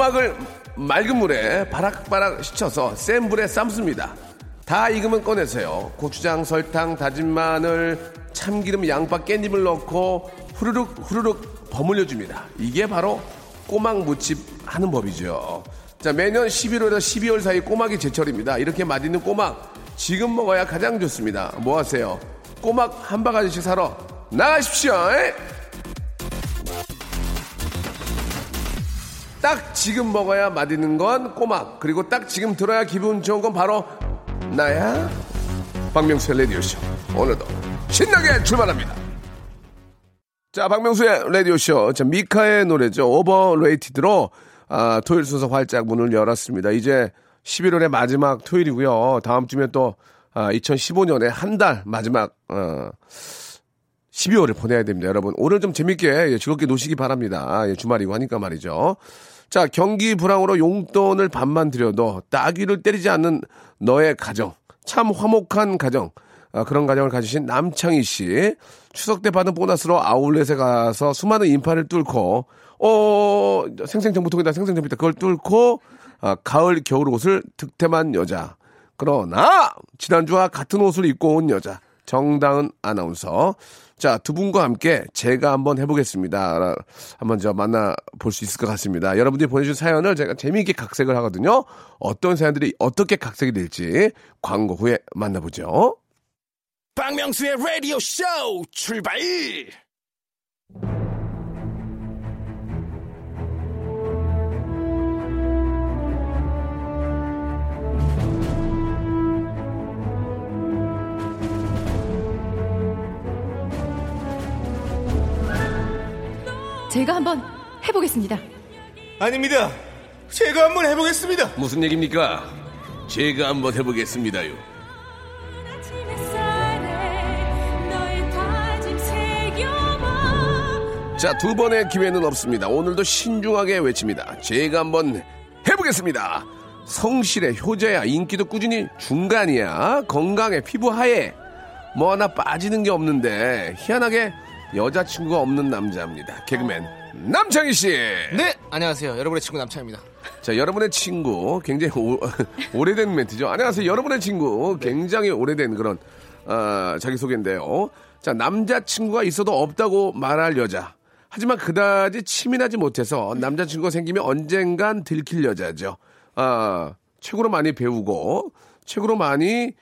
꼬막을 맑은 물에 바락바락 씻어서 센 불에 삶습니다 다 익으면 꺼내세요 고추장 설탕 다진 마늘 참기름 양파 깻잎을 넣고 후루룩 후루룩 버무려 줍니다 이게 바로 꼬막 무칩 하는 법이죠. 자, 매년 11월에서 12월 사이 꼬막이 제철입니다. 이렇게 맛있는 꼬막 지금 먹어야 가장 좋습니다. 뭐 하세요? 꼬막 한 바가지씩 사러 나가십시오. 딱 지금 먹어야 맛있는 건 꼬막. 그리고 딱 지금 들어야 기분 좋은 건 바로 나야. 박명수의 라디오쇼. 오늘도 신나게 출발합니다. 자, 박명수의 라디오쇼. 자, 미카의 노래죠. 오버레이티드로, 아, 토요일 순서 활짝 문을 열었습니다. 이제 11월의 마지막 토요일이고요. 다음 주면 또, 아, 2015년에 한달 마지막, 어, 12월을 보내야 됩니다. 여러분. 오늘 좀 재밌게, 예, 즐겁게 노시기 바랍니다. 예, 주말이고 하니까 말이죠. 자, 경기 불황으로 용돈을 반만 들여도 따귀를 때리지 않는 너의 가정. 참 화목한 가정. 아, 그런 가정을 가지신 남창희 씨. 추석 때 받은 보너스로 아울렛에 가서 수많은 인파를 뚫고, 어, 생생정보통이다, 생생정보다. 그걸 뚫고, 아, 가을, 겨울 옷을 득템한 여자. 그러나, 지난주와 같은 옷을 입고 온 여자. 정다은 아나운서. 자, 두 분과 함께 제가 한번 해보겠습니다. 한번 저 만나볼 수 있을 것 같습니다. 여러분들이 보내주신 사연을 제가 재미있게 각색을 하거든요. 어떤 사연들이 어떻게 각색이 될지 광고 후에 만나보죠. 박명수의 라디오 쇼 출발! 제가 한번 해보겠습니다. 아닙니다. 제가 한번 해보겠습니다. 무슨 얘기입니까? 제가 한번 해보겠습니다요. 자, 두 번의 기회는 없습니다. 오늘도 신중하게 외칩니다. 제가 한번 해보겠습니다. 성실해, 효자야, 인기도 꾸준히 중간이야, 건강해, 피부 하얘. 뭐 하나 빠지는 게 없는데, 희한하게 여자친구가 없는 남자입니다. 개그맨 남창희 씨. 네, 안녕하세요. 여러분의 친구 남창입니다. 자, 여러분의 친구 굉장히 오, 래된 멘트죠. 안녕하세요. 여러분의 친구 굉장히 오래된 그런 어, 자기 소개인데요. 자, 남자친구가 있어도 없다고 말할 여자. 하지만 그다지 치밀하지 못해서 남자친구가 생기면 언젠간 들킬 여자죠. 아, 최고로 많이 배우고 최고로 많이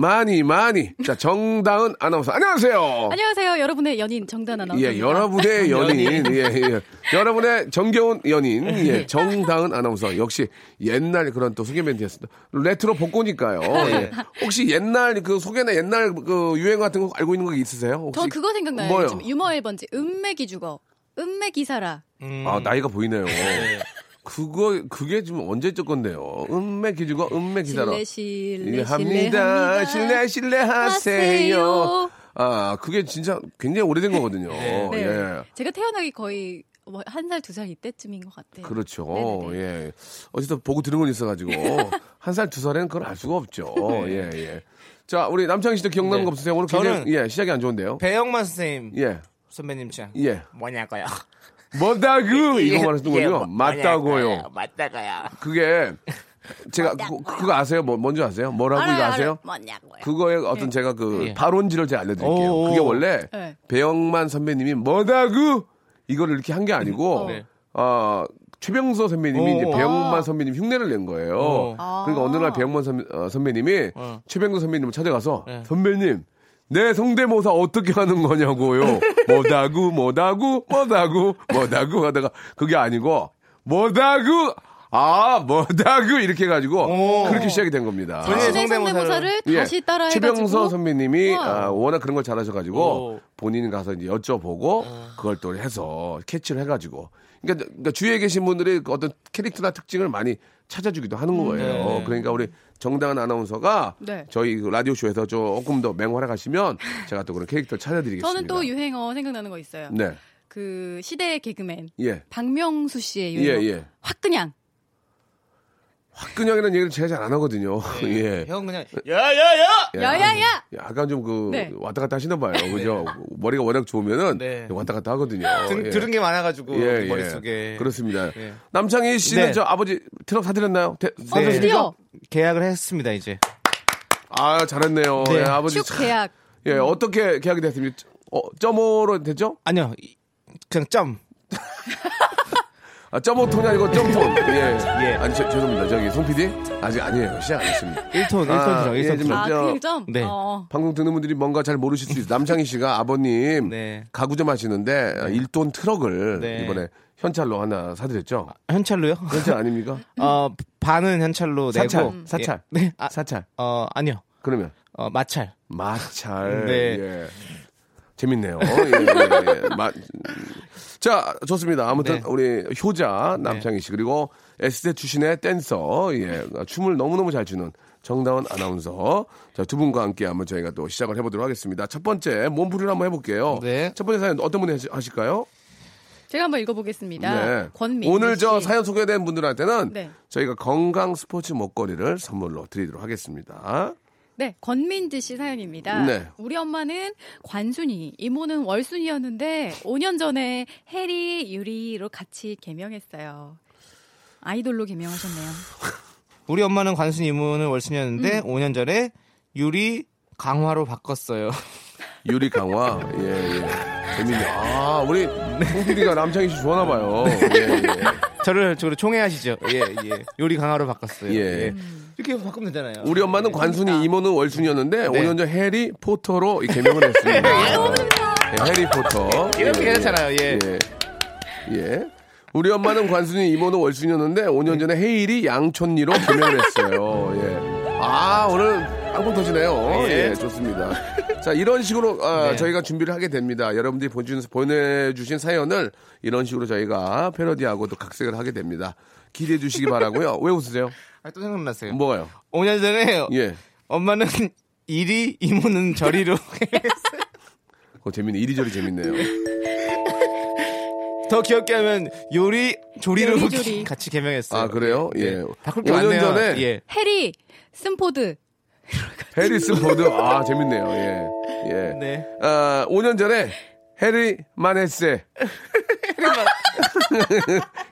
많이 많이 자 정다은 아나운서 안녕하세요. 안녕하세요. 여러분의 연인 정다은 아나운서. 예, 여러분의 연인, 예, 예, 여러분의 정겨운 연인, 예, 정다은 아나운서 역시 옛날 그런 또 소개 멘트였습니다. 레트로 복고니까요. 예. 혹시 옛날 그 소개나 옛날 그 유행 같은 거 알고 있는 거 있으세요? 혹시 전 그거 생각나요. 뭐요? 유머 일번지 음매 기죽어. 음매 기살아. 아 나이가 보이네요. 그거 그게 지금 언제적 건데요? 음매 기죽어 음매 기살아. 실례 실례 예, 합니다. 실례 실례 하세요. 아 그게 진짜 굉장히 오래된 거거든요. 네. 예. 제가 태어나기 거의 뭐한살 두 살 이때쯤인 것 같아요. 그렇죠. 네네네. 예. 어디서 보고 들은 건 있어가지고 한 살 두 살에는 그걸 알 수가 없죠. 예 예. 자 우리 남창희 씨도 기억나는 네. 거 없으세요? 오늘 굉장히 저는- 예 시작이 안 좋은데요. 배영만 선생님 예. 선배님 짱 예. 뭐냐고요? 뭐다그 이거 말하시는 거죠? 뭐- 맞다고요. 맞다고요. 그게 제가 그거, 그거 아세요? 뭐 뭔지 아세요? 뭐라고 이거 아세요? 뭐냐고요. 그거의 어떤 제가 그 예. 발원지를 제가 알려드릴게요. 오. 그게 원래 네. 배영만 선배님이 뭐다그 이거를 이렇게 한 게 아니고 네. 어, 최병서 선배님이 오. 이제 배영만 선배님 흉내를 낸 거예요. 오. 그러니까 어느 날 배영만 선배, 어, 선배님이 어. 최병서 선배님을 찾아가서 네. 선배님 내 성대모사 어떻게 하는 거냐고요. 뭐다구 뭐다구 뭐다구 뭐다구 하다가 그게 아니고 뭐다구 아 뭐다구 이렇게 해가지고 오. 그렇게 시작이 된 겁니다. 본인의 신의 성대모사를- 예. 다시 따라 해가지고 최병서 선배님이. 아, 워낙 그런 걸 잘하셔가지고 오. 본인 가서 이제 여쭤보고 그걸 또 해서 캐치를 해가지고 그러니까, 그러니까 주위에 계신 분들이 그 어떤 캐릭터나 특징을 많이 찾아주기도 하는 거예요. 네. 그러니까 우리 정당한 아나운서가 네. 저희 그 라디오 쇼에서 조금 더 맹활약 하시면 제가 또 그런 캐릭터 찾아드리겠습니다. 저는 또 유행어 생각나는 거 있어요. 네, 그 시대의 개그맨 예, 박명수 씨의 예, 유행어 예. 화끈양. 화끈형이라는 얘기를 제가 잘 안 하거든요. 예. 형 그냥 야야야. 예, 야야야! 약간 좀그 네. 왔다 갔다 하시나 봐요. 그죠? 머리가 워낙 좋으면은 네. 왔다 갔다 하거든요. 들, 예. 들은 게 많아가지고 예, 예. 머릿속에 그렇습니다. 예. 남창희 씨는 네. 저 아버지 트럭 사드렸나요? 대, 어? 드디어 계약을 했습니다 이제. 아, 잘했네요. 네. 예, 아버지. 축 계약. 예, 어떻게 계약이 됐습니까? 어, 점오로 됐죠? 아니요 이- 그냥 점. 아, 점오톤이 아니고 점톤. 예. 예. 아니, 저, 죄송합니다. 저기, 송 PD? 아직 아니에요. 시작 안 했습니다. 1톤 1톤 아, 들어 예, 1톤 좀- 들어. 아, 저- 그냥 좀? 네. 어. 방송 듣는 분들이 뭔가 잘 모르실 수 있어요. 남창희 씨가 아버님 네. 가구점 하시는데 아, 일돈 트럭을 네. 이번에 현찰로 하나 사드렸죠? 현찰로요? 현찰 아닙니까? 어 반은 현찰로 내고 사찰, 사찰. 예. 네. 아, 사찰. 어 아니요. 그러면 어 마찰. 마찰. 네. 예. 재밌네요. 예, 예, 예. 마- 자, 좋습니다. 아무튼 네. 우리 효자 남창희 씨 그리고 S대 출신의 댄서, 예, 춤을 너무너무 잘 추는 정다운 아나운서. 자, 두 분과 함께 한번 저희가 또 시작을 해보도록 하겠습니다. 첫 번째 몸풀이를 한번 해볼게요. 네. 첫 번째 사연 어떤 분이 하실까요? 제가 한번 읽어보겠습니다. 네. 권민 오늘 저 씨. 사연 소개된 분들한테는 네. 저희가 건강 스포츠 목걸이를 선물로 드리도록 하겠습니다. 네, 권민지 씨 사연입니다. 네. 우리 엄마는 관순이, 이모는 월순이었는데 5년 전에 해리, 유리로 같이 개명했어요. 아이돌로 개명하셨네요. 우리 엄마는 관순이 이모는 월순이었는데 음. 5년 전에 유리 강화로 바꿨어요. 유리 강화. 예, 예. 재밌네. 아, 우리 송 PD가 남창희 씨 좋아하나 봐요. 예, 예. 저를 저를 총애하시죠. 예, 예. 요리 강화로 바꿨어요. 예. 예. 이렇게 바꾸면 되잖아요. 우리 엄마는 관순이, 이모는 월순이었는데 네. 5년 전 해리 포터로 이 개명을 했습니다. 예, 해리 포터. 이렇게 예, 괜찮아요. 예. 예. 예. 우리 엄마는 관순이, 이모는 월순이었는데 5년 전에 헤일이 양촌리로 개명을 했어요. 예. 아, 오늘 빵빵 터지네요. 예. 예, 좋습니다. 자, 이런 식으로 아, 네. 저희가 준비를 하게 됩니다. 여러분들이 보내주신, 보내주신 사연을 이런 식으로 저희가 패러디하고 또 각색을 하게 됩니다. 기대해 주시기 바라고요. 왜 웃으세요? 아, 또 생각났어요. 뭐가요? 5년 전에 예. 엄마는 이리 이모는 저리로 그거 재밌네. 이리저리 재밌네요. 더 귀엽게 하면 요리 조리로 요리조리. 같이 개명했어요. 아, 그래요? 예. 바꿀 게 5년 많네요. 전에 예. 해리, 스포드. 해리슨 포드. 아, 재밌네요. 예. 예. 네. 아, 5년 전에 해리 마네세.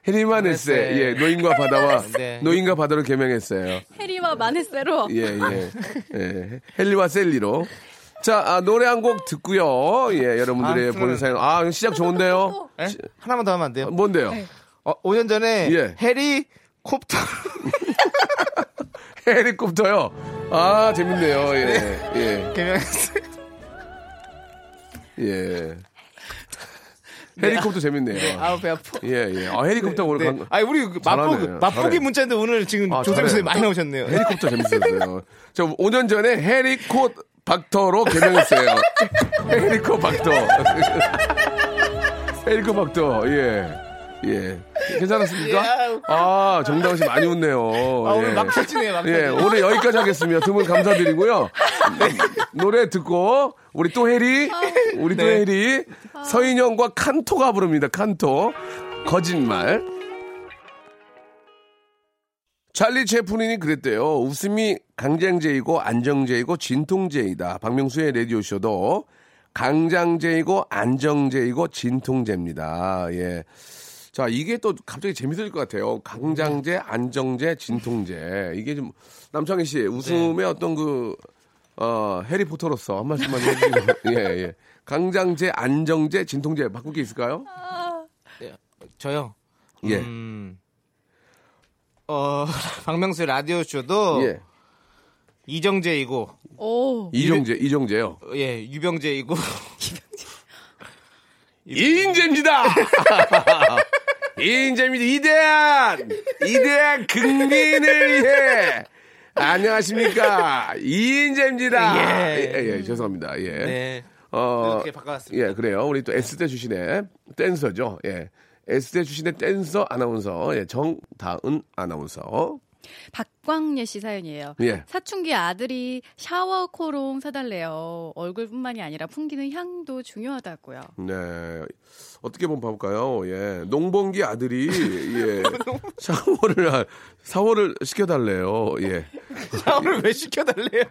해리 마네세. 마네세. 예, 노인과 바다와 네. 노인과 바다로 개명했어요. 해리와 마네세로. 예, 예. 예. 헬리와 셀리로. 자, 아, 노래 한 곡 듣고요. 예, 여러분들의 아, 보는 사연. 아, 시작 좋은데요? 예? 하나만 더 하면 안 돼요? 뭔데요? 어, 5년 전에 예. 해리 콥터 헬리콥터요. 아, 재밌네요. 예, 예, 개명했어요. 예. 헬리콥터 재밌네요. 아우 배 아파. 예, 예. 아, 헬리콥터 오늘 네. 강, 아니 우리 그 맛보기 맛보기. 문자인데 오늘 지금 아, 잘해. 씨 많이 나오셨네요. 헬리콥터 재밌었어요. 저 5년 전에 헬리콥 박터로 개명했어요. 헬리콥 박터. 헬리콥 박터. 예. 예. 괜찮았습니까? 야. 아, 정다은 씨 많이 웃네요. 아, 오늘 예. 막 터지네요. 막 예. 오늘 여기까지 하겠습니다. 두 분 감사드리고요. 노래 듣고 우리 또 해리, 우리 또 네. 해리, 서인영과 칸토가 부릅니다. 칸토. 거짓말. 찰리 채플린이 그랬대요. 웃음이 강장제이고 안정제이고 진통제이다. 박명수의 라디오쇼도 강장제이고 안정제이고 진통제입니다. 예. 자, 이게 또 갑자기 재밌을 것 같아요. 강장제, 안정제, 진통제. 이게 좀, 남창희 씨, 웃음의 어떤 그, 어, 해리포터로서 한 말씀만 해주시고. 예, 예. 강장제, 안정제, 진통제 바꿀 게 있을까요? 저요. 예. 음, 어 박명수 라디오 쇼도 예. 이정재이고 오. 이정재, 이정재요. 예 유병재이고 이인재입니다. 이인재입니다. 이대한 이대한 극민을 위해 안녕하십니까 이인재입니다. 예. 예, 예, 죄송합니다. 예. 네 어, 이렇게 바꿔왔습니다. 예, 그래요. 우리 또 S대 출신의 댄서죠. 예. S대 출신의 댄서 아나운서 예, 정다은 아나운서. 박광예 씨 사연이에요. 예. 사춘기 아들이 샤워 코롱 사달래요. 얼굴뿐만이 아니라 풍기는 향도 중요하다고요. 네. 어떻게 한번 봐볼까요? 예. 농번기 아들이, 예. 샤워를, 하- 샤워를 시켜달래요. 예. 샤워를 왜 시켜달래요?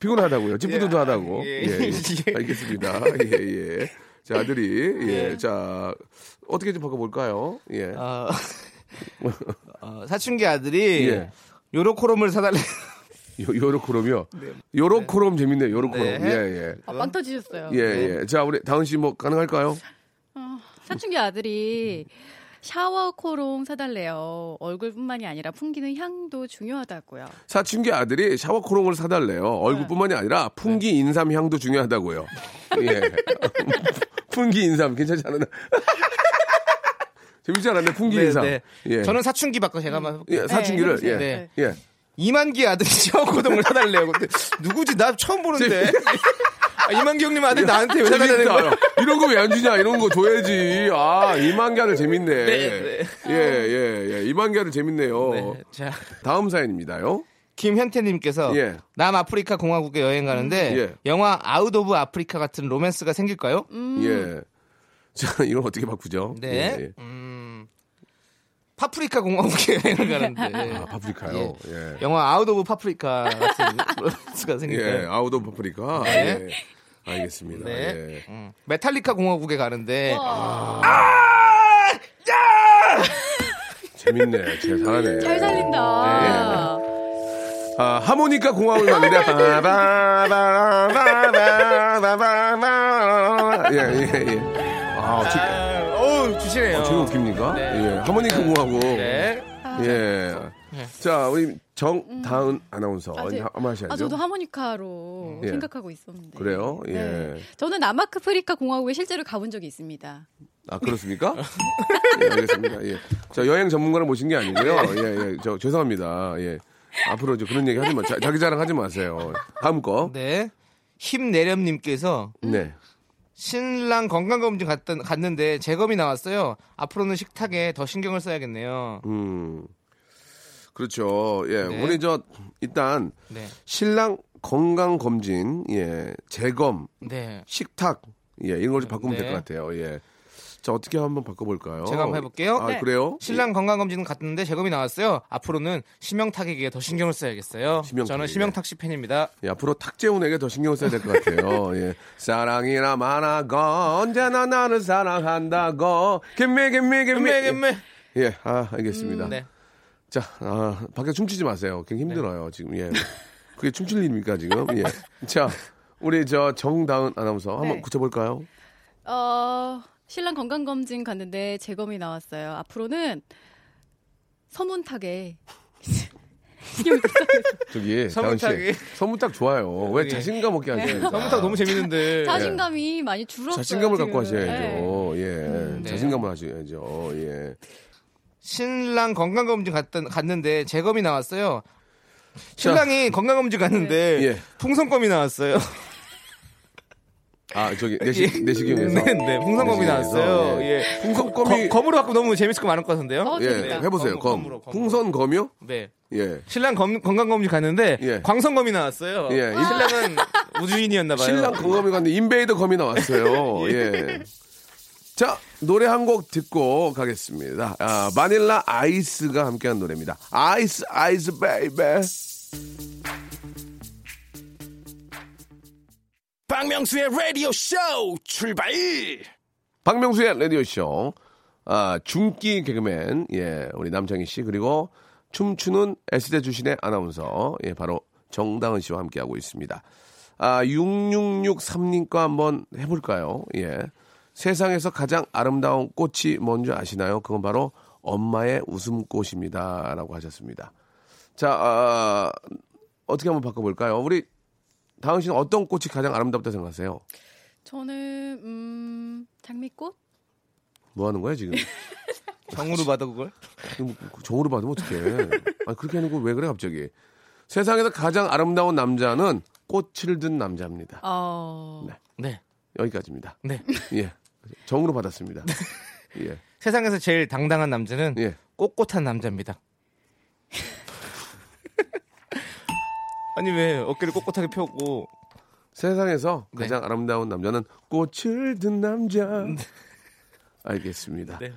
피곤하다고요. 찌뿌드드하다고. 예. 예. 예. 예. 알겠습니다. 예, 예. 자, 아들이, 예. 자, 어떻게 좀 바꿔볼까요? 예. 어, 어, 사춘기 아들이 예. 요로코롬을 사달래요. 요, 요로코롬이요. 요로코롬 재밌네요. 요로코롬. 네. 예, 예. 아, 빵 터지셨어요. 예, 예. 자, 우리 다은 씨 뭐 가능할까요? 사춘기 아들이 샤워 코롱 사달래요. 얼굴뿐만이 아니라 풍기는 향도 중요하다고요. 사춘기 아들이 샤워 코롱을 사달래요. 얼굴뿐만이 아니라 풍기 인삼 향도 중요하다고요. 예. 풍기 인삼 괜찮지 않았나? 재밌지 않았네, 풍기 네, 인삼. 네. 예. 저는 사춘기 바꿔 제가 한번 해볼게요. 예, 사춘기를, 네, 예. 네. 예. 이만기 아들이 샤워코동을 사달래요. 근데 누구지? 나 처음 보는데. 아, 이만기 형님 아들 나한테 왜 사달라는 거야? 이런 거 왜 안 주냐? 이런 거 줘야지. 아, 이만가를 재밌네. 네, 예, 예, 예. 이만가를 재밌네요. 네, 자, 다음 사연입니다요. 김현태님께서 예. 남아프리카 공화국에 여행 가는데 예. 영화 아웃 오브 아프리카 같은 로맨스가 생길까요? 예. 자, 이걸 어떻게 바꾸죠? 네. 예, 예. 음, 파프리카 공화국에 여행을 가는데 아, 파프리카요. 예. 영화 out of 파프리카 같은 로맨스가 예, 생길까요? 아웃 of 파프리카. 네. 예. 알겠습니다. 네. 예. 음, 메탈리카 공화국에 가는데 재밌네. 제 잘하네. 잘 살린다. 아, 하모니카 공항을 갔는데 바바바바바바바바바 예, 예, 예. 아, 지, 아, 어우 주시네요. 지금 웃깁니까? 네. 예. 하모니카 공항고. 네. 예. 자, 우리 정다은 아나운서 아, 네. 한번 하셔야죠. 아, 저도 하모니카로 예. 생각하고 있었는데. 그래요? 예. 네. 저는 남아프리카 공화국에 실제로 가본 적이 있습니다. 아, 그렇습니까? 예, 알겠습니다. 예. 자, 여행 전문가를 모신 게 아니고요. 예, 예. 저, 죄송합니다. 예. 앞으로 이제 그런 얘기 하지 마. 자, 자기 자랑 하지 마세요. 다음 거. 네. 힘내렴님께서 네. 신랑 건강검진 갔던, 갔는데 재검이 나왔어요. 앞으로는 식탁에 더 신경을 써야겠네요. 음. 그렇죠. 예. 네. 우리 저, 일단, 네. 신랑 건강 검진, 예. 재검, 네. 식탁, 예. 이런 걸 좀 바꾸면 네. 될것 같아요. 예. 자, 어떻게 한번 바꿔볼까요? 제가 한번 해볼게요. 아, 네. 그래요? 신랑 건강검진 갔는데 재검이 나왔어요. 앞으로는 심형탁에게 더 신경을 써야겠어요. 심형탁에게. 저는 심형탁 씨 팬입니다. 예, 앞으로 탁재훈에게 더 신경 써야 될 것 같아요. 예. 사랑이나 만하고 언제나 나를 사랑한다고 김미 김미 김미 gem매. 예, 아 알겠습니다. 네. 자, 아, 밖에 춤추지 마세요. 굉장히 힘들어요 지금. 예, 그게 춤출 일입니까 지금? 예. 자, 우리 저 정다은 아나운서 한번 네. 붙여볼까요? 어, 신랑 건강검진 갔는데 재검이 나왔어요. 앞으로는 서문탁에. 저기 서문탁이. 씨, 서문탁 좋아요. 왜 예. 자신감 없게 하세요? 서문탁 너무 재밌는데. 자신감이 많이 줄었어요. 자신감을 갖고 지금. 네. 하셔야죠. 예, 네. 자신감을 하셔야죠. 예. 신랑 건강검진 갔던, 갔는데 재검이 나왔어요. 신랑이 건강검진 갔는데 예. 풍선껌이 나왔어요. 아 저기 내시 내시경에서 네, 네, 내시경에서, 나왔어요. 예. 예. 풍선껌이 검, 으로 갖고 너무 재밌을 거 많을 것 같은데요. 어, 예. 해보세요 검, 검 검으로, 검으로. 풍선 검이요? 네. 예 신랑 검, 건강검진 갔는데 예. 광선검이 나왔어요. 예. 신랑은 우주인이었나 봐요. 신랑 건검이 갔는데 invader 검이 나왔어요. 예. 자 노래 한 곡 듣고 가겠습니다. 아, 바닐라 아이스가 함께한 노래입니다. Ice Ice Baby. 박명수의 라디오 쇼 출발! 박명수의 라디오 쇼. 아 중기 개그맨 예 우리 남창희 씨 그리고 춤추는 S대 출신의 아나운서 예 바로 정다은 씨와 함께하고 있습니다. 아 6663님과 한번 해볼까요? 예 세상에서 가장 아름다운 꽃이 뭔지 아시나요? 그건 바로 엄마의 웃음꽃입니다 라고 하셨습니다. 자 아, 어떻게 한번 바꿔볼까요? 우리 다은 씨는 어떤 꽃이 가장 아름답다 생각하세요? 저는 음, 장미꽃? 뭐 하는 거야 지금? 정으로 받아 그걸? 뭐 정으로 받으면 어떡해. 아 그렇게 해놓고 왜 그래 갑자기. 세상에서 가장 아름다운 남자는 꽃을 든 남자입니다. 어, 네. 네. 여기까지입니다. 네. 예. 정으로 받았습니다. 예. 세상에서 제일 당당한 남자는 예. 꼿꼿한 남자입니다. 아니 왜 어깨를 꼿꼿하게 펴고 세상에서 네. 가장 아름다운 남자는 꽃을 든 남자. 알겠습니다. 네.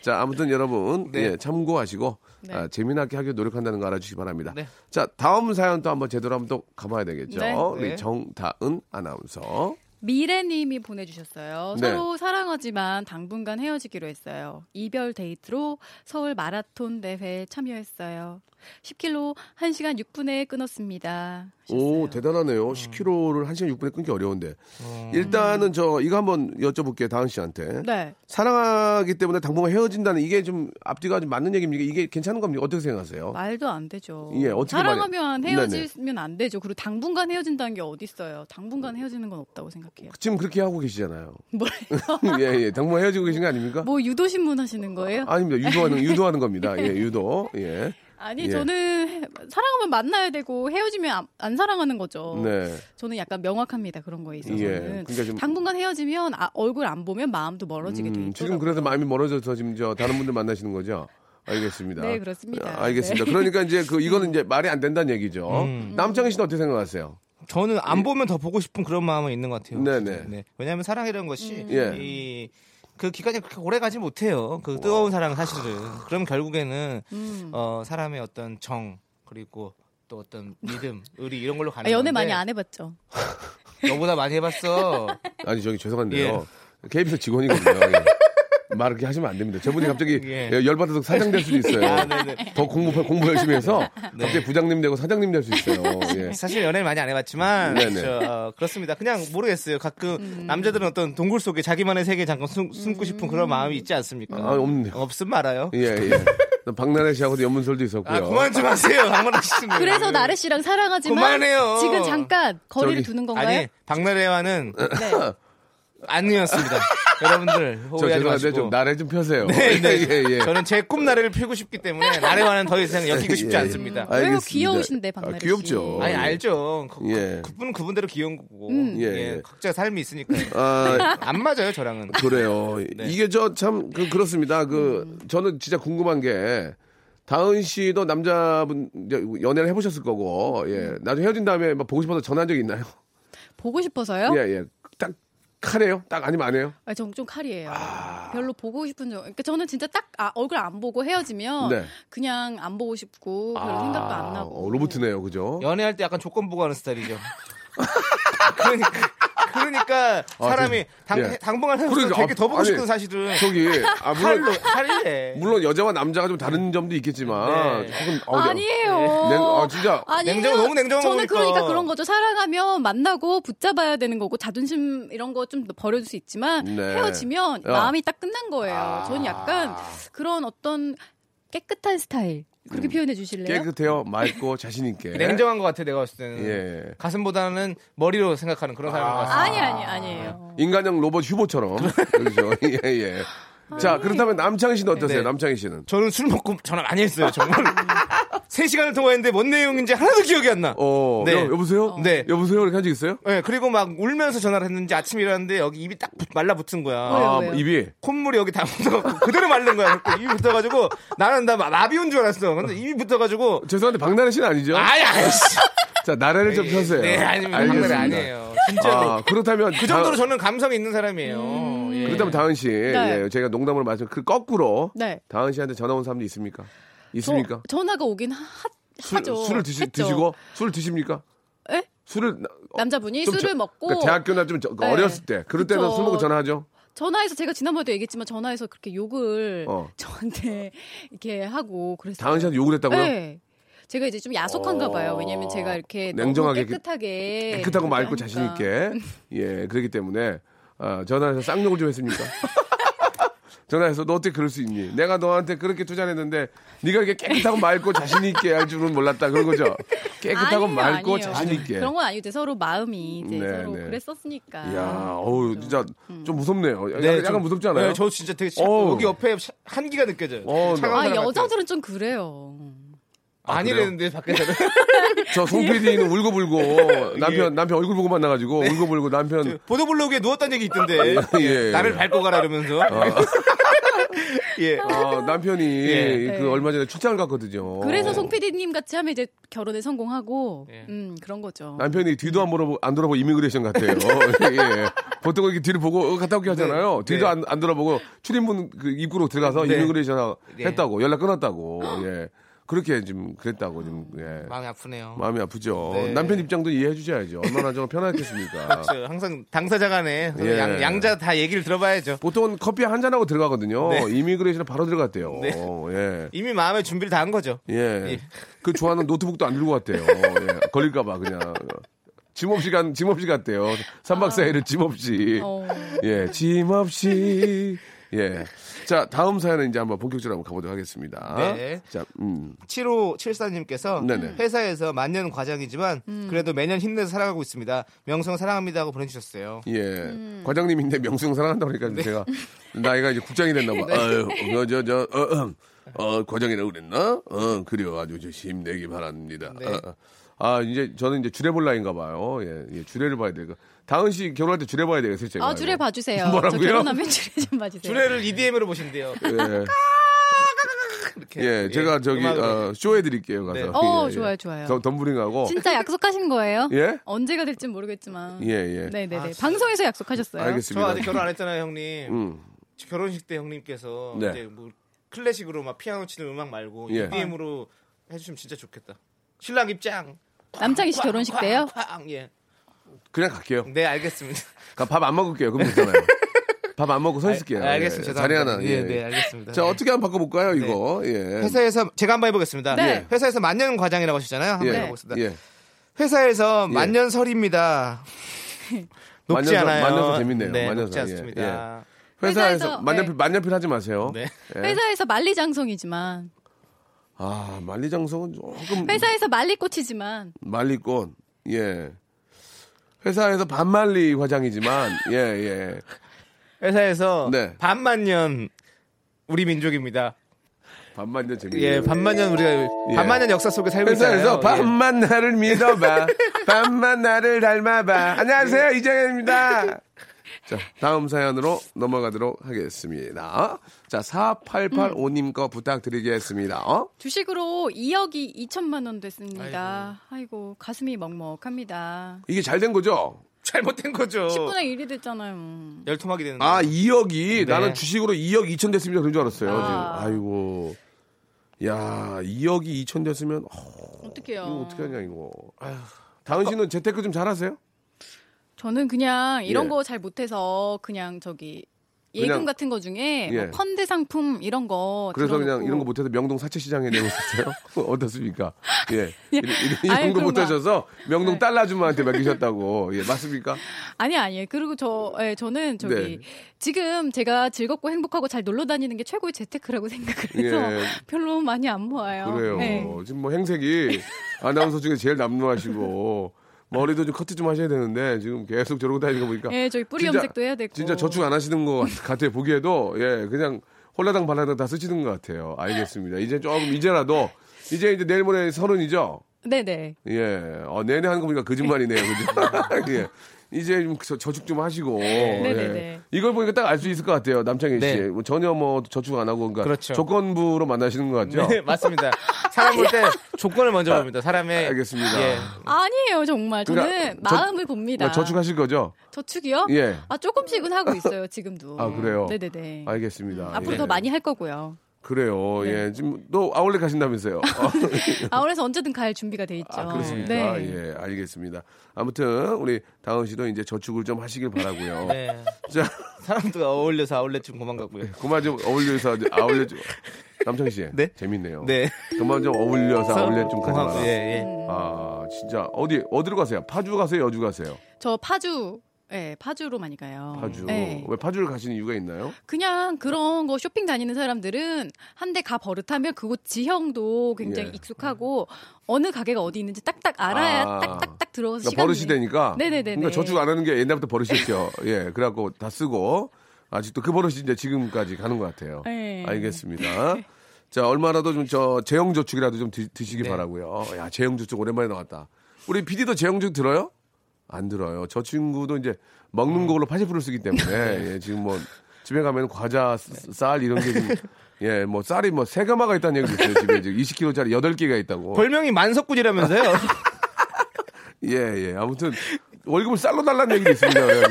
자, 아무튼 여러분 네. 예, 참고하시고 네. 아, 재미나게 하기 노력한다는 거 알아주시기 바랍니다. 네. 자, 다음 사연 또 한번 제대로 한번 또 가봐야 되겠죠. 네. 우리 네. 정다은 아나운서. 미래님이 보내주셨어요. 네. 서로 사랑하지만 당분간 헤어지기로 했어요. 이별 데이트로 서울 마라톤 대회에 참여했어요. 10km 1시간 6분에 끊었습니다. 오, 하셨어요. 대단하네요. 음. 10km를 1시간 6분에 끊기 어려운데. 어. 일단은 저 이거 한번 여쭤볼게요. 다은 씨한테. 네. 사랑하기 때문에 당분간 헤어진다는 이게 좀 앞뒤가 좀 맞는 얘기입니까? 이게 괜찮은 겁니까? 어떻게 생각하세요? 말도 안 되죠. 예, 어떻게 사랑하면 말해- 헤어지면 안 되죠. 그리고 당분간 헤어진다는 게 어디 있어요? 당분간 헤어지는 건 없다고 생각해요. 지금 그렇게 하고 계시잖아요. 뭐래요? 예, 예. 당분간 헤어지고 계신 거 아닙니까? 뭐 유도 신문 하시는 거예요? 아닙니다. 유도하는, 유도하는 겁니다. 예, 유도. 예. 아니 예. 저는 해- 사랑하면 만나야 되고 헤어지면 안, 안 사랑하는 거죠. 네. 저는 약간 명확합니다 그런 거에 있어서는. 예. 그러니까 좀- 당분간 헤어지면 아, 얼굴 안 보면 마음도 멀어지게 돼 음, 있더라고요. 지금 그래서 마음이 멀어져서 지금 저 다른 분들 만나시는 거죠? 알겠습니다. 네, 그렇습니다. 아, 알겠습니다. 네. 그러니까 이제 그 이거는 이제 말이 안 된다는 얘기죠. 음. 남창희 씨는 어떻게 생각하세요? 저는 안 보면 더 보고 싶은 그런 마음은 있는 것 같아요. 네네. 진짜. 네. 왜냐하면 사랑이라는 것이 예. 이, 그 기간이 그렇게 오래 가지 못해요. 그 뜨거운 사랑은 사실은. 그럼 결국에는 음. 어, 사람의 어떤 정 그리고 또 어떤 믿음, 의리 이런 걸로 가는 아, 연애 건데 많이 안 해봤죠. 너보다 많이 해봤어. 아니 저기 죄송한데요. KBS 직원이거든요. 예. 말 그렇게 하시면 안 됩니다. 저분이 갑자기 예. 열받아서 사장 될 수도 있어요. 아. 더 공부 공부 열심히 해서 갑자기 부장님 되고 사장님 될 수 있어요. 예. 사실 연애를 많이 안 해봤지만. 저, 어, 그렇습니다. 그냥 모르겠어요. 가끔 음. 남자들은 어떤 동굴 속에 자기만의 세계 잠깐 숨, 숨고 싶은 그런 마음이 있지 않습니까? 아, 없는데요. 없음 말아요. 예, 예. 박나래 씨하고도 연문설도 있었고요. 아, 그만 좀 하세요. 박나래 씨는. 그래서 나래 씨랑 사랑하지만 그만해요. 지금 잠깐 거리를 저기- 두는 건가요? 아니 박나래와는 네. 아니었습니다. 여러분들 저 죄송한데 마시고. 좀 나래 좀 펴세요. 네, 네. 예, 예. 저는 제 꿈 나래를 피우고 싶기 때문에 나래와는 더 이상 엮이고 싶지 예. 않습니다. 왜요? 귀여우신데, 박나래 아, 귀엽죠. 씨. 아니 알죠. 그, 예. 그, 분은 그분대로 귀여운 거고 음. 예, 예, 예. 각자 삶이 있으니까요. 아, 안 맞아요 저랑은. 그래요. 네. 이게 저 참 그, 그렇습니다. 그 저는 진짜 궁금한 게 다은 씨도 남자분 연애를 해보셨을 거고 예 나중에 헤어진 다음에 막 보고 싶어서 전화한 적 있나요? 보고 싶어서요? 예 예. 딱 칼이에요? 딱 아니면 안 해요? 아, 전좀 칼이에요. 별로 보고 싶은 적. 그러니까 저는 진짜 딱 아, 얼굴 안 보고 헤어지면 네. 그냥 안 보고 싶고 별 생각도 안 나고. 어, 로보트네요, 그죠? 연애할 때 약간 조건 보고 하는 스타일이죠. 그러니까, 그러니까 사람이 당, 예. 당분간 그러니까, 되게 더 보고 싶은 사실은 저기 아 물론 칼이래. 물론 여자와 남자가 좀 다른 점도 있겠지만 네. 조금 어, 저- 아니에요. 냉- 아, 진짜. 아니에요. 냉정은 너무 냉정한 저는 거니까. 그러니까 그런 거죠. 사랑하면 만나고 붙잡아야 되는 거고 자존심 이런 거 좀 버려줄 수 있지만 네. 헤어지면 야. 마음이 딱 끝난 거예요. 아. 저는 약간 그런 어떤 깨끗한 스타일 그렇게 표현해 주실래요? 깨끗해요, 맑고 자신 있게. 냉정한 것 같아 내가 봤을 때는. 예. 가슴보다는 머리로 생각하는 그런 사람인 것 같습니다. 아니 아니 아니에요. 인간형 로봇 휴보처럼. 그렇죠. 예, 예. 자, 그렇다면 남창희 씨는 어떠세요? 네. 남창희 씨는? 저는 술 먹고 전화 많이 했어요 정말. 3시간을 통화했는데 뭔 내용인지 하나도 기억이 안 나. 어, 네. 여, 보세요 네. 여보세요? 이렇게 한 적 있어요? 네, 그리고 막 울면서 전화를 했는지 아침에 일어났는데 여기 입이 딱 붙- 말라붙은 거야. 왜요, 아, 왜요? 입이. 콧물이 여기 다 묻어갖고 그대로 마른 거야. 입이 붙어가지고 나는 나 마- 마비 온 줄 알았어. 근데 입이 붙어가지고 죄송한데 박나래 씨는 아니죠? 아이 아이씨. 자, 나래를 좀 펴세요. 네, 아닙니다. 박나래 아니에요. 진짜로. 아, 그렇다면 그 정도로 저는 감성이 있는 사람이에요. 음. 예. 그렇다면 다은 씨, 네. 예, 제가 농담으로 말씀, 그 거꾸로 네. 다은 씨한테 전화 온 사람도 있습니까? 있습니까? 저, 전화가 오긴 하, 술, 하죠. 술을 드시, 했죠. 드시고 술을 드십니까? 에? 술을 나- 남자분이 좀 술을 저- 먹고 그러니까 대학교나 좀 저- 네. 어렸을 때 그럴 때는 그쵸. 술 먹고 전화하죠. 전화해서 제가 지난번에도 얘기했지만 전화해서 그렇게 욕을 어. 저한테 이렇게 하고. 다은 씨한테 욕을 했다고요? 네. 제가 이제 좀 야속한가 봐요. 왜냐면 제가 이렇게 냉정하게 깨끗하게 깨끗하고 맑고 자신 하니까. 있게 예 그렇기 때문에 아, 전화해서 쌍욕을 좀 했습니까? 전화해서 너 어떻게 그럴 수 있니? 내가 너한테 그렇게 투자했는데 네가 이렇게 깨끗하고 맑고 자신 있게 할 줄은 몰랐다 그런 거죠. 깨끗하고 아니에요, 맑고 아니에요. 자신 있게. 그런 건 아니고 이제 서로 마음이 이제 네, 서로 네. 그랬었으니까. 이야, 어우 진짜 좀 무섭네요. 네, 약간, 약간 좀- 무섭지 않아요? 네, 저 진짜 되게 차- 어우. 여기 옆에 샤- 한기가 느껴져요. 어, 차가운 아. 여자들은 좀 그래요. 아니랬는데 밖에서는 저송 PD는 울고불고 남편 남편 얼굴 보고 만나가지고 울고불고 남편 보도블록에 누웠다는 얘기 있던데 예, 예. 나를 밟고 가라 이러면서 예. 아, 남편이 예. 그 네. 얼마 전에 출장을 갔거든요. 그래서 송 PD님 같이 하면 이제 결혼에 성공하고 예. 음 그런 거죠. 남편이 뒤도 안 보고 안 돌아보고 immigration 같아요. 예. 보통 이렇게 뒤를 보고 어, 갔다 오게 하잖아요. 뒤도 네. 안, 안 돌아보고 출입문 그 입구로 들어가서 네. immigration 네. 했다고 연락 끊었다고. 예. 그렇게 지금 그랬다고 지금 예. 마음이 아프네요. 마음이 아프죠. 네. 남편 입장도 이해해 주셔야죠. 얼마나 좀 편하겠습니까? 그렇죠. 항상 당사자 간에 예. 양, 양자 다 얘기를 들어봐야죠. 보통은 커피 한 잔하고 들어가거든요. 네. immigration에 바로 들어갔대요. 네. 예. 이미 마음의 준비를 다 한 거죠. 예. 예. 그 좋아하는 노트북도 안 들고 갔대요. 예. 걸릴까 봐 그냥. 짐 없이 간, 짐 없이 갔대요. 3박 4일을 짐 없이. 어. 예, 짐 없이. 예. 자, 다음 사연은 이제 한번 본격적으로 한번 가보도록 하겠습니다. 네. 자, 음. 7574님께서 네네. 회사에서 만년 과장이지만 그래도 매년 힘내서 살아가고 있습니다. 명성 사랑합니다 하고 보내주셨어요. 예. 과장님인데 명수형 사랑한다고 그러니까 제가 나이가 이제 국장이 됐나 봐. 아유, 어, 저, 저, 어, 어, 어, 과장이라고 그랬나? 어, 그래요. 아주 저 힘내기 바랍니다. 네. 어, 어. 아, 이제 저는 이제 주례 볼 나이인가 봐요. 예, 예, 주례를 봐야 되고. 다은 씨 결혼할 때 주례 봐야 되겠어요, 제가. 아 주례 이거. 봐주세요. 뭐라고요? 저 결혼하면 주례 좀 봐주세요. 주례를 EDM으로 보신대요. 예. 이렇게. 예, 제가 저기. 어, 쇼해 드릴게요. 가서. 네. 어, 예, 예. 좋아요, 좋아요. 덤- 덤블링하고 진짜 약속하신 거예요? 예? 언제가 될진 모르겠지만. 예, 예. 네 네네. 아, 진짜. 방송에서 약속하셨어요. 저 알겠습니다. 아직 결혼 안 했잖아요, 형님. 음. 결혼식 때 형님께서 네. 이제 뭐 클래식으로 막 피아노 치는 음악 말고 예. EDM으로 해주시면 진짜 좋겠다. 신랑 입장. 남창희 씨 결혼식 때요? 쾅, 예. 그냥 갈게요. 네, 알겠습니다. 밥 안 먹을게요. 그럼 되잖아요. 밥 안 먹고 서 있을게요. 아, 알겠습니다. 예, 자리. 하나. 예, 예. 네, 알겠습니다. 자, 네. 어떻게 한번 바꿔볼까요, 이거? 예. 회사에서 제가 한번 해보겠습니다. 네. 회사에서 만년 과장이라고 하셨잖아요. 한번 예. 해보겠습니다. 예. 회사에서 예. 만년설입니다. 높지 만년설- 않아요. 만년설 재밌네요. 네, 만년설, 높지 예, 않습니다. 회사에서 회사에서, 만년필, 네. 만년필 하지 마세요. 네. 예. 회사에서 만리장성이지만, 아, 만리장성은 조금. 회사에서 만리꽃이지만, 말리꽃. 예. 회사에서 반말리 화장이지만, 예, 예. 회사에서 네. 반만년 우리 민족입니다. 반만년 재밌네요. 예, 반만년 우리가 예. 반만년 역사 속에 살고. 회사에서 예. 반만 나를 믿어봐. 반만 나를 닮아봐. 안녕하세요. 이정현입니다. 자, 다음 사연으로 넘어가도록 하겠습니다. 자, 4885님 거 부탁드리겠습니다. 어? 주식으로 2억이 2천만 원 됐습니다. 아이고, 가슴이 먹먹합니다. 이게 잘 된 거죠? 잘못된 거죠. 10분의 1이 됐잖아요. 열통하게 되는 아, 거예요. 2억이 네. 나는 주식으로 2억 2천 됐습니다. 그런 줄 알았어요. 아. 지금. 아이고. 야, 2억이 2천 됐으면 어, 어떡해요. 이거 어떻게 하냐 이거. 다은 씨는 재테크 좀 잘하세요? 저는 그냥 이런 예. 거잘 못해서 그냥 저기 예금 그냥- 같은 거 중에 예. 뭐 펀드 상품 이런 거 그래서 그냥 들어놓고 이런 거 못해서 명동 사채시장에 내고 있었어요? 어떻습니까? 예. 이런, 이런, 거. 못하셔서 명동 네. 달러 아줌마한테 맡기셨다고. 예, 맞습니까? 아니 아니에요. 그리고 저 예, 저는 저기 네. 지금 제가 즐겁고 행복하고 잘 놀러 다니는 게 최고의 재테크라고 생각을 해서 예. 별로 많이 안 모아요. 그래요. 네. 지금 뭐 행색이 아나운서 중에 제일 남루하시고 머리도 좀 커트 좀 하셔야 되는데 지금 계속 저러고 다니는 거 보니까 예, 저희 뿌리 진짜- 염색도 해야 되고. 진짜 저축 안 하시는 것 같- 같아요. 보기에도 예, 그냥 홀라당 발라당 다 쓰시는 것 같아요. 알겠습니다. 이제 조금 이제라도 이제 이제 내일 모레 서른이죠. 네네. 예. 어, 내내 하는 거 보니까 거짓말이네요. 그죠? 예. 이제 좀 저- 저축 좀 하시고. 네네네. 예. 이걸 보니까 딱 알 수 있을 것 같아요. 남창희 씨. 네. 뭐 전혀 뭐 저축 안 하고 그러니까 그렇죠. 조건부로 만나시는 것 같죠? 네, 맞습니다. 사람 볼 때 조건을 먼저 봅니다. 사람의 알겠습니다. 예. 아니에요, 정말. 저는 그러니까 저- 마음을 봅니다. 그러니까 저축하실 거죠? 저축이요? 예. 아, 조금씩은 하고 있어요, 지금도. 아, 그래요? 네네네. 알겠습니다. 앞으로 예. 더 많이 할 거고요. 그래요. 네. 예. 지금 또 아울렛 가신다면서요. 아, 그래서 언제든 갈 준비가 돼 있죠. 아, 그렇습니까? 네. 예, 알겠습니다. 아무튼 우리 다은 씨도 이제 저축을 좀 하시길 바라고요. 네. 자, 사람도 어울려서 아울렛 좀 그만 가고요. 그만 좀 어울려서 아울렛 좀 남창희 씨. 네? 재밌네요. 네. 그만 좀 어울려서 아울렛 좀 마라. 예, 예. 아, 진짜 어디 어디로 가세요? 파주 가세요? 여주 가세요? 저 파주, 예, 파주로 많이 가요. 파주. 네. 왜 파주를 가시는 이유가 있나요? 그냥 그런 거 쇼핑 다니는 사람들은 한 대 가 버릇하면 그곳 지형도 굉장히 예. 익숙하고 어느 가게가 어디 있는지 딱딱 알아야 아. 딱딱딱 들어가서 그러니까 버릇이 되니까. 네네네네. 그러니까 저축 안 하는 게 옛날부터 버릇이었죠. 예, 그래갖고 다 쓰고 아직도 그 버릇이 이제 지금까지 가는 것 같아요. 네. 알겠습니다. 자, 얼마라도 좀 저 재형 저축이라도 좀 드, 시기 네. 바라고요. 야, 재형 저축 오랜만에 나왔다. 우리 PD도 재형 저축 들어요? 안 들어요. 저 친구도 이제 먹는 걸로 80%를 쓰기 때문에 예, 지금 뭐 집에 가면 과자, 스- 쌀 이런 게 좀, 예, 뭐 쌀이 뭐 세 가마가 있다는 얘기도 있어요. 집에 지금 20kg짜리 8개가 있다고. 별명이 만석군이라면서요? 예, 예. 아무튼 월급을 쌀로 달라는 얘기도 있습니다. 예.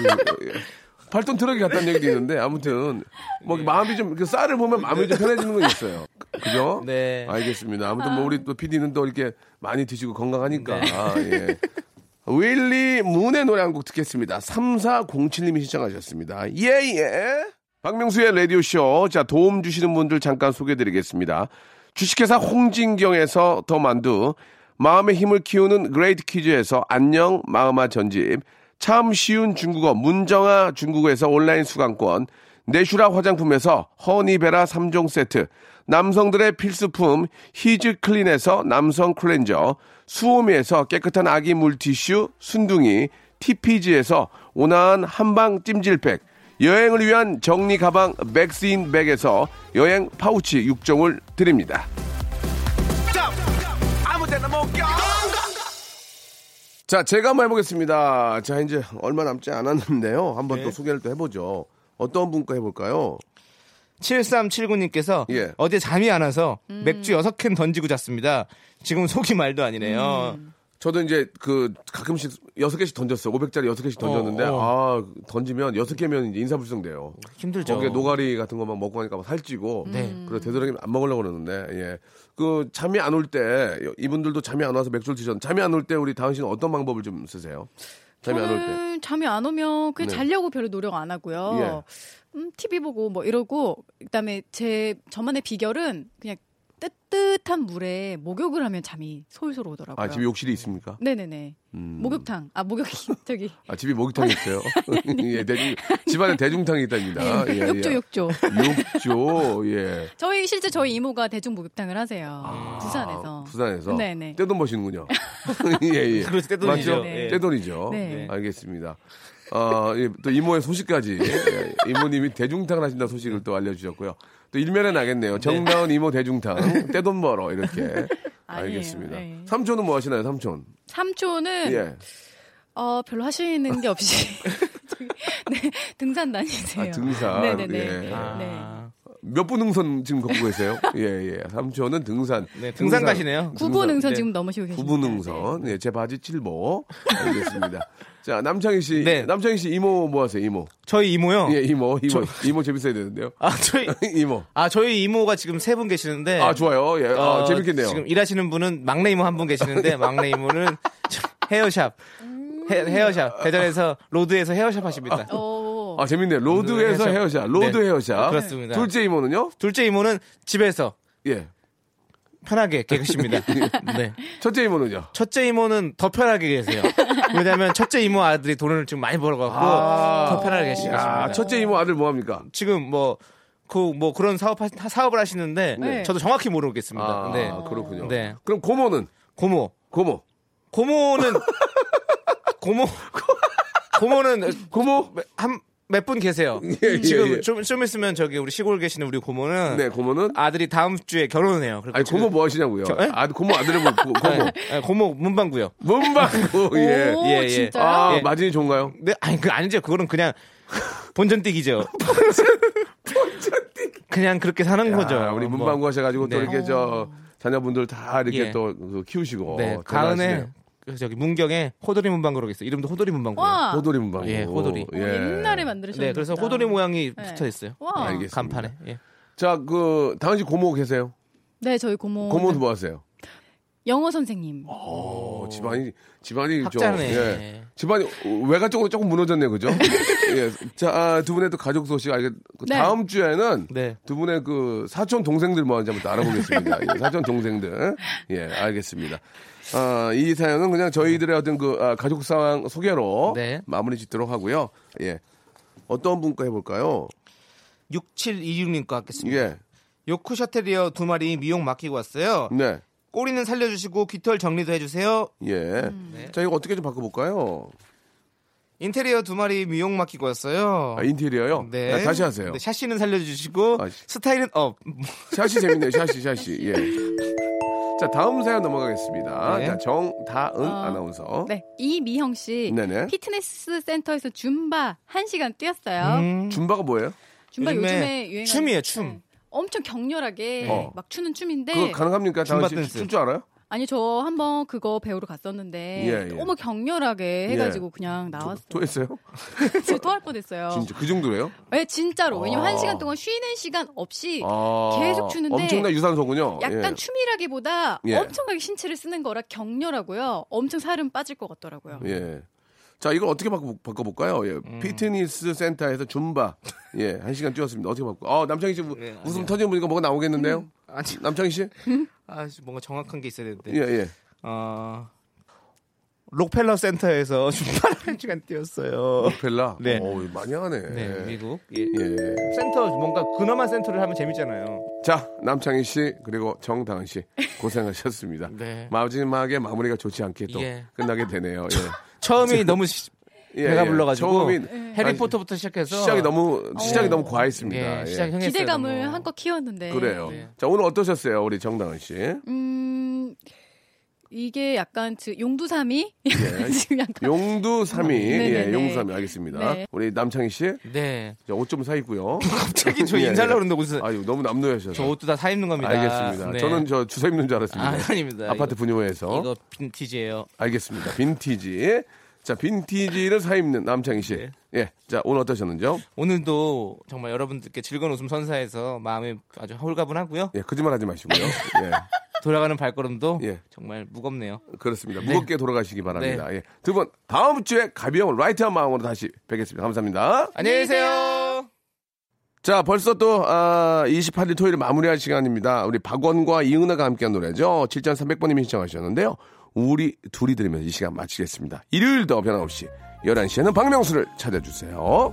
8톤 트럭이 갔다는 얘기도 있는데 아무튼 뭐 마음이 좀 그 쌀을 보면 마음이 좀 편해지는 건 있어요. 그죠? 네. 알겠습니다. 아무튼 뭐 우리 또 PD는 또 이렇게 많이 드시고 건강하니까. 네. 예. 윌리 문의 노래 한 곡 듣겠습니다. 3407님이 신청하셨습니다. 예, 예. 박명수의 라디오쇼. 자, 도움 주시는 분들 잠깐 소개해 드리겠습니다. 주식회사 홍진경에서 더 만두, 마음의 힘을 키우는 그레이트 퀴즈에서 안녕 마음아 전집, 참 쉬운 중국어 문정아 중국어에서 온라인 수강권, 내슈라 화장품에서 허니베라 3종 세트, 남성들의 필수품 히즈 클린에서 남성 클렌저, 수오미에서 깨끗한 아기 물티슈 순둥이, TPG에서 온화한 한방 찜질팩, 여행을 위한 정리 가방 맥스인 백에서 여행 파우치 6종을 드립니다. 자, 제가 한번 해보겠습니다. 자, 이제 얼마 남지 않았는데요. 한번 또 소개를 또 해보죠. 어떤 분과 해볼까요? 7379님께서 예. 어제 잠이 안 와서 맥주 6캔 던지고 잤습니다. 지금 속이 말도 아니네요. 저도 이제 그 가끔씩 여섯 개씩 던졌어요. 500짜리 여섯 개씩 던졌는데 어, 아 던지면 여섯 개면 이제 인사불성 돼요. 힘들죠. 거기에 노가리 같은 거만 먹고 하니까 막 살찌고 네. 그래서 되도록이면 안 먹으려고 그러는데 예. 그 잠이 안 올 때 이분들도 잠이 안 와서 맥주를 드셨는데 잠이 안 올 때 우리 다은 씨는 어떤 방법을 좀 쓰세요? 잠이 안 올 때. 잠이 안 오면 그냥 네. 자려고 별로 노력 안 하고요. 음, TV 보고 뭐 이러고 그다음에 제 저만의 비결은 그냥 뜨뜻한 물에 목욕을 하면 잠이 솔솔 오더라고요. 아 집에 욕실이 있습니까? 네네네. 음. 목욕탕. 아 목욕 저기 아 집에 목욕탕이 있어요. 예, 대중 집안에 대중탕이 있답니다. 예, 예. 욕조 욕조. 욕조 예. 저희 실제 저희 이모가 대중 목욕탕을 하세요. 아, 부산에서. 부산에서 네네. 떼돈 버시는군요. 예, 예. 그렇죠, 떼돈이죠. 맞죠? 네. 떼돈이죠. 네. 알겠습니다. 어, 예, 또 이모의 소식까지 예, 이모님이 대중탕을 하신다는 소식을 또 알려주셨고요. 또 일면에 나겠네요. 정다운 이모 대중탕 떼돈 벌어 이렇게. 알겠습니다. 네. 삼촌은 뭐 하시나요? 삼촌. 삼촌은 예. 어 별로 하시는 게 없이 네 등산 다니세요. 아, 등산. 네네네. 예. 네. 아, 몇분 능선 지금 걷고 계세요? 예, 예. 삼촌은 등산. 네, 등산 가시네요. 구보 능선 네. 지금 넘으시고 계십니다. 구분 능선. 예, 제 바지 7보. 알겠습니다. 자, 남창희 씨. 네. 남창희 씨 이모 뭐 하세요? 이모. 저희 이모요. 예, 이모. 이모. 이모 재밌어야 되는데요. 아, 저희 이모. 아, 저희 이모가 지금 세 분 계시는데 아, 좋아요. 예. 아, 어, 재밌겠네요. 지금 일하시는 분은 막내 이모 한 분 계시는데 막내 이모는 헤어샵. 헤, 헤어샵. 대전에서 road에서 헤어샵 하십니다. 오. 아, 재밌네요. road에서 헤어샵. 헤어샵. road 네. 헤어샵. 그렇습니다. 둘째 이모는요? 둘째 이모는 집에서 예. 편하게 계십니다. 네. 첫째 이모는요? 첫째 이모는 더 편하게 계세요. 왜냐하면 첫째 이모 아들이 돈을 좀 많이 벌어갖고 아. 더 편하게 계시겠습니다. 아, 첫째 이모 아들 뭐 합니까? 지금 뭐, 그, 뭐 그런 사업, 하- 사업을 하시는데 네. 저도 정확히 모르겠습니다. 아, 네. 그렇군요. 네. 그럼 고모는? 고모. 고모. 고모는, 고모, 고모는 고모? 한, 몇 분 계세요. 예, 예, 지금 예. 좀, 좀 있으면 저기 우리 시골 계시는 우리 고모는 네, 고모는? 아들이 다음 주에 결혼을 해요. 아니, 지금- 고모 뭐 하시냐고요? 저- 에? 아, 고모 아들은 뭐, 고, 고모. 네, 네, 고모 문방구요. 문방구, 예. 오, 예, 예. 진짜요? 아, 예. 마진이 좋은가요? 네, 아니 그 아니죠. 그거는 그냥 본전 뛰기죠. 그냥 그렇게 사는 거죠. 아, 우리 뭐. 문방구 하셔가지고 또 네. 이렇게 저 자녀분들 다 이렇게 예. 또그 키우시고. 네, 그 저기 문경에 호돌이 문방구로 있어요. 이름도 호돌이 문방구예요. 와. 호돌이 문방구. 예, 호돌이. 어, 옛날에 만들으셨는데. 네, 그래서 호돌이 모양이 네. 붙어 있어요. 와. 알겠습니다. 간판에. 예. 자, 그, 당시 고모 계세요? 네, 저희 고모. 고모도 뭐 하세요? 영어 선생님. 어, 집안이, 집안이 좀. 학자네. 예. 집안이 외가 쪽으로 조금 무너졌네요, 그죠? 예. 자, 아, 두 분의 또 가족 소식 알겠, 그 네. 다음 주에는 네. 두 분의 그 사촌 동생들 뭐 하는지 한번 또 알아보겠습니다. 예, 사촌 동생들. 예, 알겠습니다. 아, 이 사연은 그냥 저희들의 어떤 그 아, 가족 상황 소개로 네. 마무리 짓도록 하고요. 예. 어떤 분과 해볼까요? 6726님 거 하겠습니다. 예. 요크셔테리어 두 마리 미용 맡기고 왔어요. 네. 꼬리는 살려주시고 깃털 정리도 해주세요. 예. 자, 이거 어떻게 좀 바꿔볼까요? 인테리어 두 마리 미용 맡기고 왔어요. 아, 인테리어요? 네. 아, 다시 하세요. 네, 샤시는 살려주시고 아, 씨. 스타일은 up. 샤시 재밌네요. 샤시, 샤시. 예. 자, 다음 사연 넘어가겠습니다. 네. 자, 정다은 어, 아나운서. 네, 이미형 씨. 네네. 피트니스 센터에서 줌바 1 시간 뛰었어요. 음. 줌바가 뭐예요? 줌바 요즘에 요즘에 유행 춤이에요, 춤. 엄청 격렬하게 어. 막 추는 춤인데 그거 가능합니까? 줌바 당신 댄스. 출줄 알아요? 아니 저 한번 그거 배우러 갔었는데 예, 예. 너무 격렬하게 해가지고 그냥 토, 나왔어요. 토 했어요? 진짜 토할 뻔했어요. 진짜 그 정도예요? 네, 진짜로. 왜냐면 아. 한 시간 동안 쉬는 시간 없이 아, 계속 추는데 엄청난 유산소군요. 약간 예. 춤이라기보다 예. 엄청나게 신체를 쓰는 거라 격렬하고요. 엄청 살은 빠질 것 같더라고요. 예. 자, 이걸 어떻게 바꿔, 바꿔 볼까요? 예. 음. 피트니스 센터에서 줌바. 예, 한 시간 뛰었습니다. 어떻게 바꿔? 어, 남창희 씨 우- 네, 웃음. 터지는 보니까 뭐가 나오겠는데요? 아니, 남창희 씨? 아, 뭔가 정확한 게 있어야 되는데. 예, 예. 어, 록펠러 센터에서 줌바를 한 시간 뛰었어요. 펠라? 네. 어 많이 하네. 네, 미국. 예. 예. 센터 뭔가 근엄한 센터를 하면 재밌잖아요. 자, 남창희 씨, 그리고 정다은 씨, 고생하셨습니다. 네. 마지막에 마무리가 좋지 않게 또 예. 끝나게 되네요. 예. 처음이 너무 시- 예, 배가 예. 불러가지고 처음이 해리포터부터 시작해서 시작이 너무 시작이 어. 너무 과했습니다. 예, 예. 시작. 기대감을 너무. 한껏 키웠는데. 그래요. 네. 자, 오늘 어떠셨어요, 우리 정다은 씨? 음, 이게 약간 즉 용두사미 지금 약간 용두사미 예, 네네네. 용두사미 알겠습니다. 네. 우리 남창희 씨, 네. 자, 옷좀 사 입고요. 갑자기 저 예, 인사를 예. 그러는데 무슨 아유, 너무 남루하셔서. 저 옷도 다 사 입는 겁니다. 알겠습니다. 네. 저는 저 주사 입는 줄 알았습니다. 아, 아닙니다. 아파트 부녀회에서. 이거 빈티지예요. 알겠습니다. 빈티지. 자, 빈티지를 사 입는 남창희 씨. 네. 예. 자, 오늘 어떠셨는지요? 오늘도 정말 여러분들께 즐거운 웃음 선사해서 마음이 아주 홀가분하고요. 예, 거짓말 하지 마시고요. 예. 돌아가는 발걸음도 예. 정말 무겁네요. 그렇습니다. 네. 무겁게 돌아가시기 바랍니다. 예. 두 분, 다음 주에 가벼운 light한 마음으로 다시 뵙겠습니다. 감사합니다. 안녕히 계세요. 자, 벌써 또, 아, 28일 토요일 마무리할 시간입니다. 우리 박원과 이은하가 함께한 노래죠. 7300번님이 신청하셨는데요. 우리 둘이 들으면서 이 시간 마치겠습니다. 일요일도 변함없이 11시에는 박명수를 찾아주세요.